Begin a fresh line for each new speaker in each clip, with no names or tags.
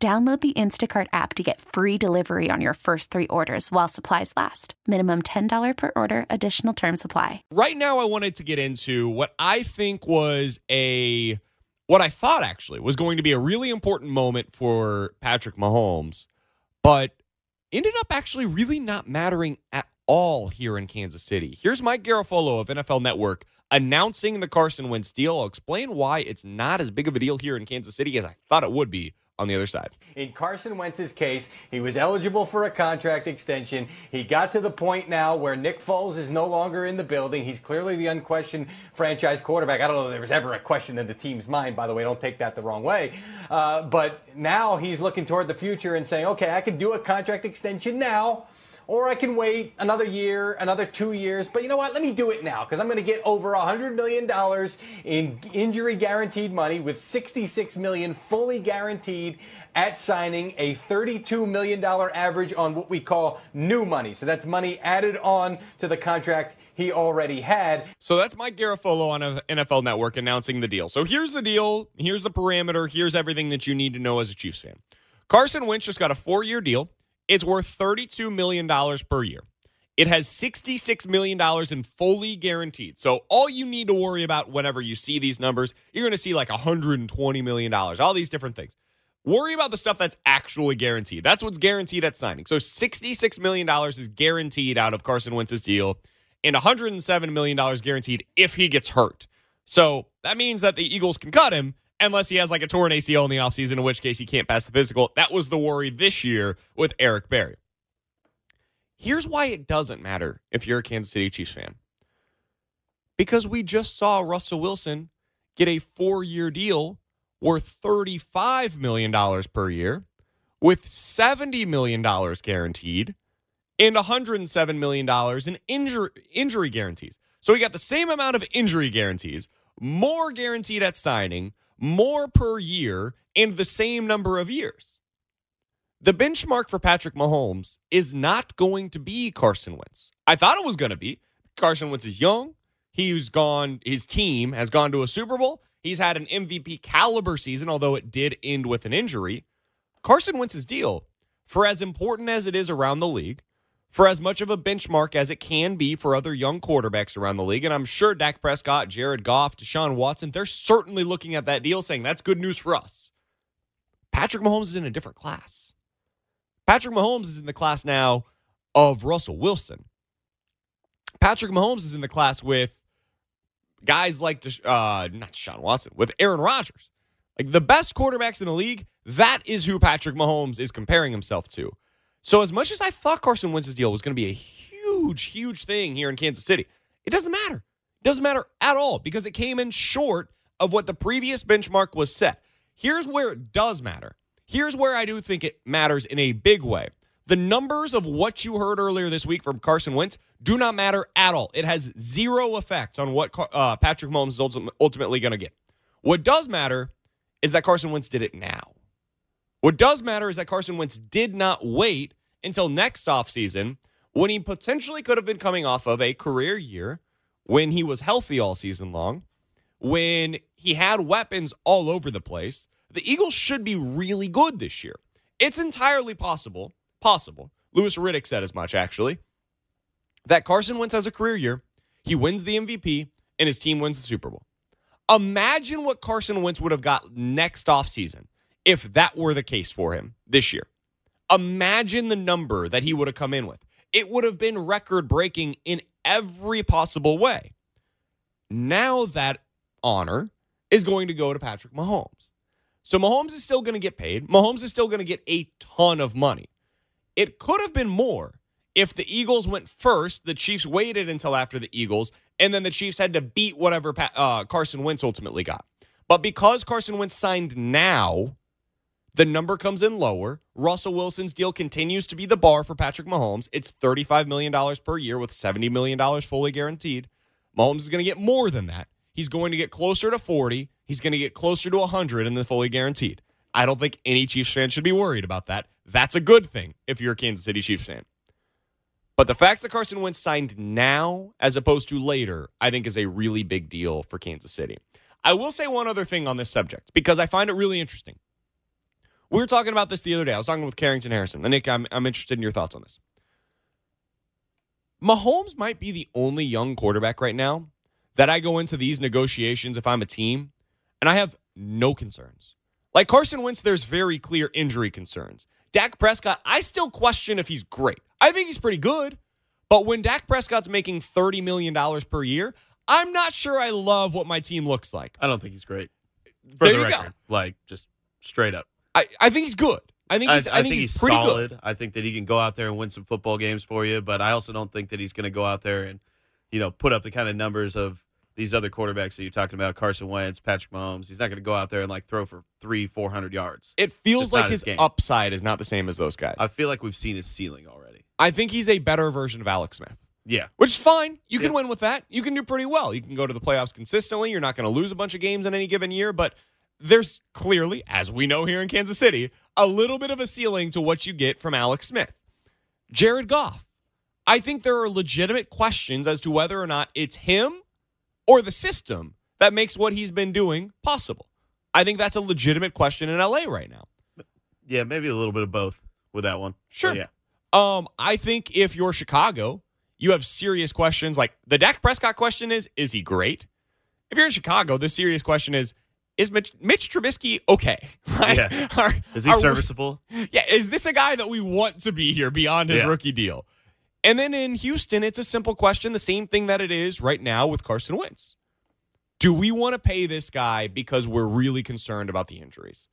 Download the Instacart app to get free delivery on your first three orders while supplies last. Minimum $10 per order, additional term supply.
Right now, I wanted to get into what I think was a, what I thought actually was going to be a really important moment for Patrick Mahomes, but ended up actually really not mattering at all here in Kansas City. Here's Mike Garafolo of NFL Network announcing the Carson Wentz deal. I'll explain why it's not as big of a deal here in Kansas City as I thought it would be on the other side.
In Carson Wentz's case, he was eligible for a contract extension. He got to the point now where Nick Foles is no longer in the building. He's clearly the unquestioned franchise quarterback. I don't know if there was ever a question in the team's mind, by the way. Don't take that the wrong way. Uh, but now he's looking toward the future and saying, okay, I can do a contract extension now or I can wait another year, another two years. But you know what? Let me do it now because I'm going to get over $100 million in injury guaranteed money with 66 million fully guaranteed at signing, a $32 million average on what we call new money. So that's money added on to the contract he already had.
So that's Mike Garafolo on NFL Network announcing the deal. So here's the deal. Here's the parameter. Here's everything that you need to know as a Chiefs fan. Carson Wentz just got a four year deal. It's worth $32 million per year. It has $66 million in fully guaranteed. So all you need to worry about whenever you see these numbers, you're going to see like $120 million, all these different things. Worry about the stuff that's actually guaranteed. That's what's guaranteed at signing. So $66 million is guaranteed out of Carson Wentz's deal, and $107 million guaranteed if he gets hurt. So that means that the Eagles can cut him, unless he has like a torn ACL in the offseason, in which case he can't pass the physical. That was the worry this year with Eric Berry. Here's why it doesn't matter if you're a Kansas City Chiefs fan. Because we just saw Russell Wilson get a four year deal worth $35 million per year with $70 million guaranteed and $107 million in injury, injury guarantees. So he got the same amount of injury guarantees, more guaranteed at signing, more per year and the same number of years. The benchmark for Patrick Mahomes is not going to be Carson Wentz. I thought it was going to be. Carson Wentz is young. He's gone, his team has gone to a Super Bowl. He's had an MVP caliber season, although it did end with an injury. Carson Wentz's deal, for as important as it is around the league, for as much of a benchmark as it can be for other young quarterbacks around the league. And I'm sure Dak Prescott, Jared Goff, Deshaun Watson, they're certainly looking at that deal saying that's good news for us. Patrick Mahomes is in a different class. Patrick Mahomes is in the class now of Russell Wilson. Patrick Mahomes is in the class with guys like uh, not Deshaun Watson, with Aaron Rodgers. Like the best quarterbacks in the league, that is who Patrick Mahomes is comparing himself to. So as much as I thought Carson Wentz's deal was going to be a huge, huge thing here in Kansas City, it doesn't matter. It doesn't matter at all because it came in short of what the previous benchmark was set. Here's where it does matter. Here's where I do think it matters in a big way. The numbers of what you heard earlier this week from Carson Wentz do not matter at all. It has zero effect on what uh, Patrick Mahomes is ultimately going to get. What does matter is that Carson Wentz did it now. What does matter is that Carson Wentz did not wait until next offseason when he potentially could have been coming off of a career year when he was healthy all season long, when he had weapons all over the place. The Eagles should be really good this year. It's entirely possible, possible. Louis Riddick said as much, actually, that Carson Wentz has a career year, he wins the MVP, and his team wins the Super Bowl. Imagine what Carson Wentz would have got next offseason if that were the case for him this year. Imagine the number that he would have come in with. It would have been record breaking in every possible way. Now that honor is going to go to Patrick Mahomes. So Mahomes is still going to get paid. Mahomes is still going to get a ton of money. It could have been more if the Eagles went first, the Chiefs waited until after the Eagles, and then the Chiefs had to beat whatever uh, Carson Wentz ultimately got. But because Carson Wentz signed now, The number comes in lower. Russell Wilson's deal continues to be the bar for Patrick Mahomes. It's $35 million per year with $70 million fully guaranteed. Mahomes is going to get more than that. He's going to get closer to 40. He's going to get closer to 100 in the fully guaranteed. I don't think any Chiefs fan should be worried about that. That's a good thing if you're a Kansas City Chiefs fan. But the fact that Carson Wentz signed now as opposed to later, I think is a really big deal for Kansas City. I will say one other thing on this subject because I find it really interesting. We were talking about this the other day. I was talking with Carrington Harrison. And Nick, I'm, I'm interested in your thoughts on this. Mahomes might be the only young quarterback right now that I go into these negotiations if I'm a team and I have no concerns. Like Carson Wentz, there's very clear injury concerns. Dak Prescott, I still question if he's great. I think he's pretty good. But when Dak Prescott's making $30 million per year, I'm not sure I love what my team looks like.
I don't think he's great. For
There
the
you
record.
go.
Like, just straight up.
I, I think he's good. I think
I,
he's, I,
I
think, he's,
he's
pretty
solid.
good.
I think that he can go out there and win some football games for you, but I also don't think that he's going to go out there and, you know, put up the kind of numbers of these other quarterbacks that you're talking about, Carson Wentz, Patrick Mahomes. He's not going to go out there and like throw for three, four hundred yards.
It feels like
his
his upside is not the same as those guys.
I feel like we've seen his ceiling already.
I think he's a better version of Alex Smith.
Yeah.
Which is fine. You can
Yeah.
win with that. You can do pretty well. You can go to the playoffs consistently. You're not going to lose a bunch of games in any given year, but there's clearly, as we know here in Kansas City, a little bit of a ceiling to what you get from Alex Smith. Jared Goff. I think there are legitimate questions as to whether or not it's him or the system that makes what he's been doing possible. I think that's a legitimate question in LA right now.
Yeah, maybe a little bit of both with that one.
Sure.
But yeah.
Um, I think if you're Chicago, you have serious questions. Like the Dak Prescott question is, is he great? If you're in Chicago, the serious question is, is Mitch, Mitch Trubisky okay? Like,
Yeah.
are-
Is he
we-
serviceable?
yeah, is this a guy that we want to be here beyond his
Yeah.
rookie deal? And then in Houston, it's a simple question, the same thing that it is right now with Carson Wentz. Do we want to pay this guy because we're really concerned about the injuries?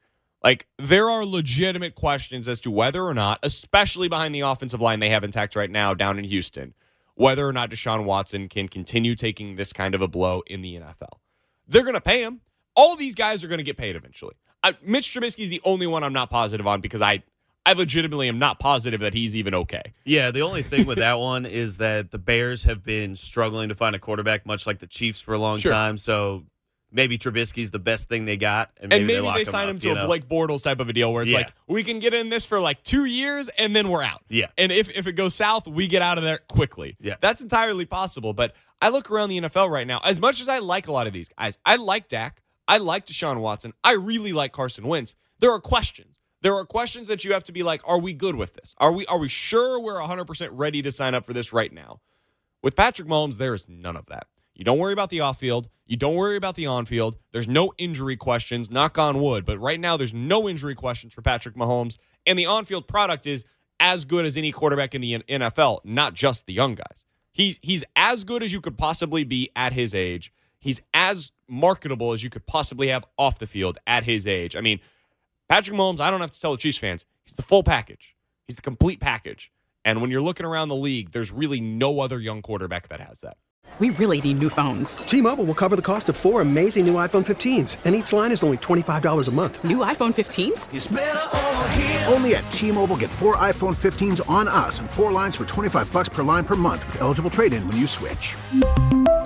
Like, there are legitimate questions as to whether or not, especially behind the offensive line they have intact right now down in Houston, whether or not Deshaun Watson can continue taking this kind of a blow in the NFL. They're going to pay him. All these guys are going to get paid eventually. I, Mitch Trubisky is the only one I'm not positive on because I, I legitimately am not positive that he's even okay.
Yeah, the only thing with that one is that the Bears have been struggling to find a quarterback, much like the Chiefs for a long
Sure.
time. So maybe Trubisky's the best thing they got, and maybe,
and maybe they,
him
sign
up,
him to a
know?
Blake Bortles type of a deal where it's
Yeah.
like we can get in this for like two years and then we're out.
Yeah.
And if if it goes south, we get out of there quickly.
Yeah.
That's entirely possible. But I look around the NFL right now. As much as I like a lot of these guys, I like Dak. I like Deshaun Watson. I really like Carson Wentz. There are questions. There are questions that you have to be like, are we good with this? Are we are we sure we're 100% ready to sign up for this right now? With Patrick Mahomes, there is none of that. You don't worry about the off field. You don't worry about the on field. There's no injury questions, knock on wood. But right now, there's no injury questions for Patrick Mahomes. And the on field product is as good as any quarterback in the NFL, not just the young guys. He's, he's as good as you could possibly be at his age. He's as marketable as you could possibly have off the field at his age. I mean, Patrick Mahomes, I don't have to tell the Chiefs fans, he's the full package. He's the complete package. And when you're looking around the league, there's really no other young quarterback that has that.
We really need new phones.
T-Mobile will cover the cost of four amazing new iPhone 15s, and each line is only $25 a month.
New iPhone 15s?
Only at T-Mobile get four iPhone 15s on us and four lines for 25 bucks per line per month with eligible trade-in when you switch.